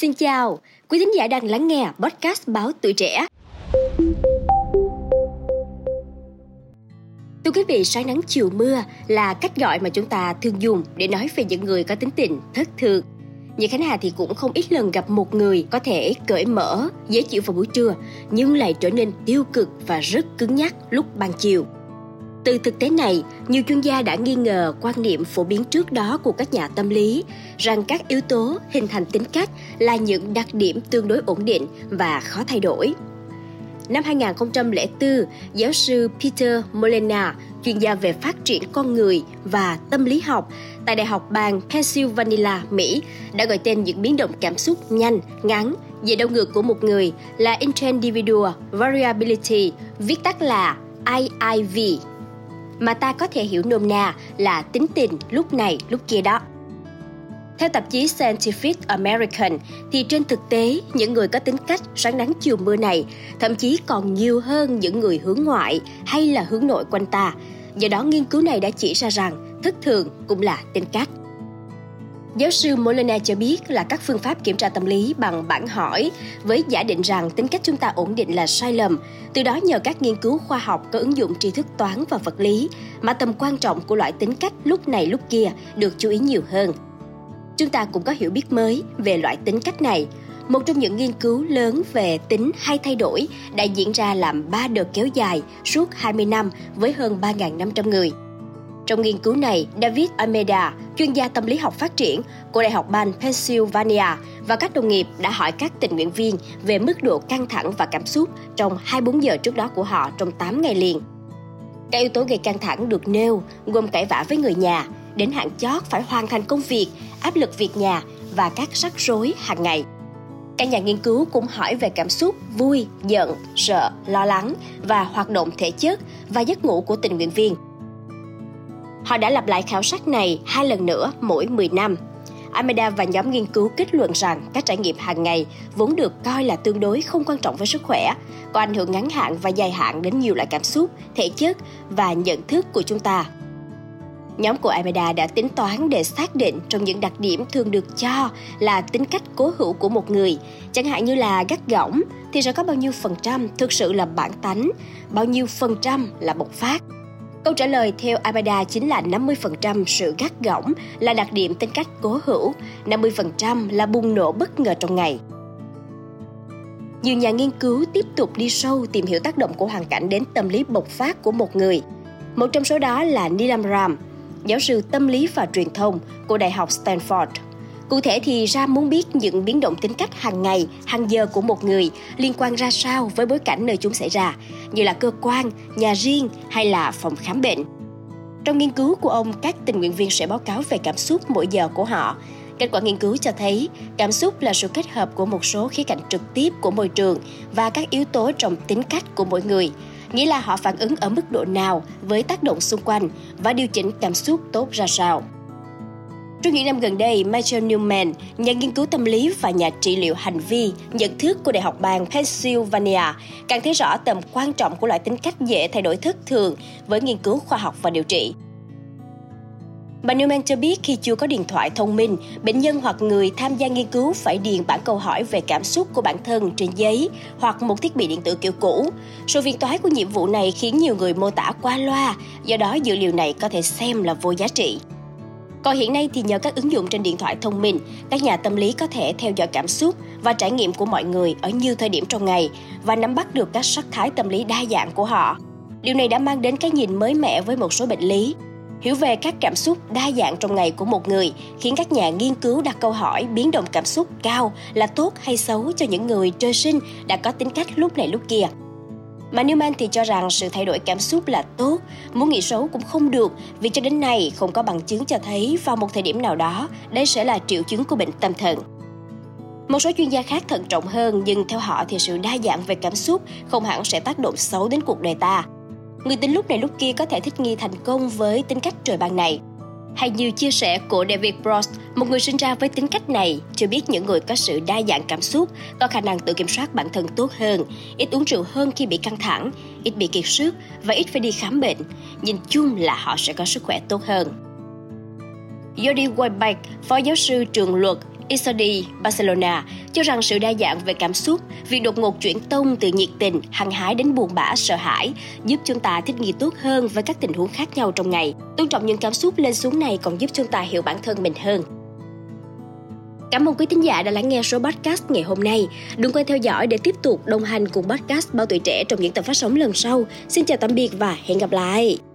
Xin chào, quý thính giả đang lắng nghe podcast báo tuổi trẻ. Thưa quý vị, sáng nắng chiều mưa là cách gọi mà chúng ta thường dùng để nói về những người có tính tình thất thường. Như Khánh Hà thì cũng không ít lần gặp một người có thể cởi mở, dễ chịu vào buổi trưa, nhưng lại trở nên tiêu cực và rất cứng nhắc lúc ban chiều. Từ thực tế này, nhiều chuyên gia đã nghi ngờ quan niệm phổ biến trước đó của các nhà tâm lý rằng các yếu tố hình thành tính cách là những đặc điểm tương đối ổn định và khó thay đổi. Năm 2004, giáo sư Peter Molina, chuyên gia về phát triển con người và tâm lý học tại Đại học bang Pennsylvania, Mỹ, đã gọi tên những biến động cảm xúc nhanh, ngắn, về đau ngược của một người là Interindividual Variability, viết tắt là IIV mà ta có thể hiểu nôm na là tính tình lúc này lúc kia đó. Theo tạp chí Scientific American, thì trên thực tế, những người có tính cách sáng nắng chiều mưa này thậm chí còn nhiều hơn những người hướng ngoại hay là hướng nội quanh ta. Do đó, nghiên cứu này đã chỉ ra rằng thất thường cũng là tính cách. Giáo sư Molina cho biết là các phương pháp kiểm tra tâm lý bằng bản hỏi với giả định rằng tính cách chúng ta ổn định là sai lầm. Từ đó nhờ các nghiên cứu khoa học có ứng dụng tri thức toán và vật lý mà tầm quan trọng của loại tính cách lúc này lúc kia được chú ý nhiều hơn. Chúng ta cũng có hiểu biết mới về loại tính cách này. Một trong những nghiên cứu lớn về tính hay thay đổi đã diễn ra làm 3 đợt kéo dài suốt 20 năm với hơn 3.500 người. Trong nghiên cứu này, David Almeida, chuyên gia tâm lý học phát triển của Đại học bang Pennsylvania và các đồng nghiệp đã hỏi các tình nguyện viên về mức độ căng thẳng và cảm xúc trong 24 giờ trước đó của họ trong 8 ngày liền. Các yếu tố gây căng thẳng được nêu gồm cãi vã với người nhà, đến hạn chót phải hoàn thành công việc, áp lực việc nhà và các rắc rối hàng ngày. Các nhà nghiên cứu cũng hỏi về cảm xúc vui, giận, sợ, lo lắng và hoạt động thể chất và giấc ngủ của tình nguyện viên – Họ đã lặp lại khảo sát này hai lần nữa mỗi 10 năm. Ameda và nhóm nghiên cứu kết luận rằng các trải nghiệm hàng ngày vốn được coi là tương đối không quan trọng với sức khỏe, có ảnh hưởng ngắn hạn và dài hạn đến nhiều loại cảm xúc, thể chất và nhận thức của chúng ta. Nhóm của Ameda đã tính toán để xác định trong những đặc điểm thường được cho là tính cách cố hữu của một người, chẳng hạn như là gắt gỏng thì sẽ có bao nhiêu phần trăm thực sự là bản tánh, bao nhiêu phần trăm là bộc phát. Câu trả lời theo Abada chính là 50% sự gắt gỏng là đặc điểm tính cách cố hữu, 50% là bùng nổ bất ngờ trong ngày. Nhiều nhà nghiên cứu tiếp tục đi sâu tìm hiểu tác động của hoàn cảnh đến tâm lý bộc phát của một người. Một trong số đó là Nilam Ram, giáo sư tâm lý và truyền thông của Đại học Stanford – Cụ thể thì ra muốn biết những biến động tính cách hàng ngày, hàng giờ của một người liên quan ra sao với bối cảnh nơi chúng xảy ra, như là cơ quan, nhà riêng hay là phòng khám bệnh. Trong nghiên cứu của ông, các tình nguyện viên sẽ báo cáo về cảm xúc mỗi giờ của họ. Kết quả nghiên cứu cho thấy, cảm xúc là sự kết hợp của một số khía cạnh trực tiếp của môi trường và các yếu tố trong tính cách của mỗi người, nghĩa là họ phản ứng ở mức độ nào với tác động xung quanh và điều chỉnh cảm xúc tốt ra sao. Trong những năm gần đây, Michael Newman, nhà nghiên cứu tâm lý và nhà trị liệu hành vi, nhận thức của Đại học bang Pennsylvania, càng thấy rõ tầm quan trọng của loại tính cách dễ thay đổi thất thường với nghiên cứu khoa học và điều trị. Bà Newman cho biết khi chưa có điện thoại thông minh, bệnh nhân hoặc người tham gia nghiên cứu phải điền bản câu hỏi về cảm xúc của bản thân trên giấy hoặc một thiết bị điện tử kiểu cũ. Sự viên toái của nhiệm vụ này khiến nhiều người mô tả qua loa, do đó dữ liệu này có thể xem là vô giá trị. Còn hiện nay thì nhờ các ứng dụng trên điện thoại thông minh, các nhà tâm lý có thể theo dõi cảm xúc và trải nghiệm của mọi người ở nhiều thời điểm trong ngày và nắm bắt được các sắc thái tâm lý đa dạng của họ. Điều này đã mang đến cái nhìn mới mẻ với một số bệnh lý. Hiểu về các cảm xúc đa dạng trong ngày của một người khiến các nhà nghiên cứu đặt câu hỏi biến động cảm xúc cao là tốt hay xấu cho những người trời sinh đã có tính cách lúc này lúc kia. Mà Newman thì cho rằng sự thay đổi cảm xúc là tốt, muốn nghĩ xấu cũng không được vì cho đến nay không có bằng chứng cho thấy vào một thời điểm nào đó đây sẽ là triệu chứng của bệnh tâm thần. Một số chuyên gia khác thận trọng hơn nhưng theo họ thì sự đa dạng về cảm xúc không hẳn sẽ tác động xấu đến cuộc đời ta. Người tính lúc này lúc kia có thể thích nghi thành công với tính cách trời ban này. Hay như chia sẻ của David Brost, một người sinh ra với tính cách này, cho biết những người có sự đa dạng cảm xúc, có khả năng tự kiểm soát bản thân tốt hơn, ít uống rượu hơn khi bị căng thẳng, ít bị kiệt sức và ít phải đi khám bệnh. Nhìn chung là họ sẽ có sức khỏe tốt hơn. Jody Weinbach, phó giáo sư trường luật Isadi Barcelona cho rằng sự đa dạng về cảm xúc, việc đột ngột chuyển tông từ nhiệt tình, hăng hái đến buồn bã, sợ hãi giúp chúng ta thích nghi tốt hơn với các tình huống khác nhau trong ngày. Tôn trọng những cảm xúc lên xuống này còn giúp chúng ta hiểu bản thân mình hơn. Cảm ơn quý thính giả đã lắng nghe số podcast ngày hôm nay. Đừng quên theo dõi để tiếp tục đồng hành cùng podcast Bao Tuổi Trẻ trong những tập phát sóng lần sau. Xin chào tạm biệt và hẹn gặp lại!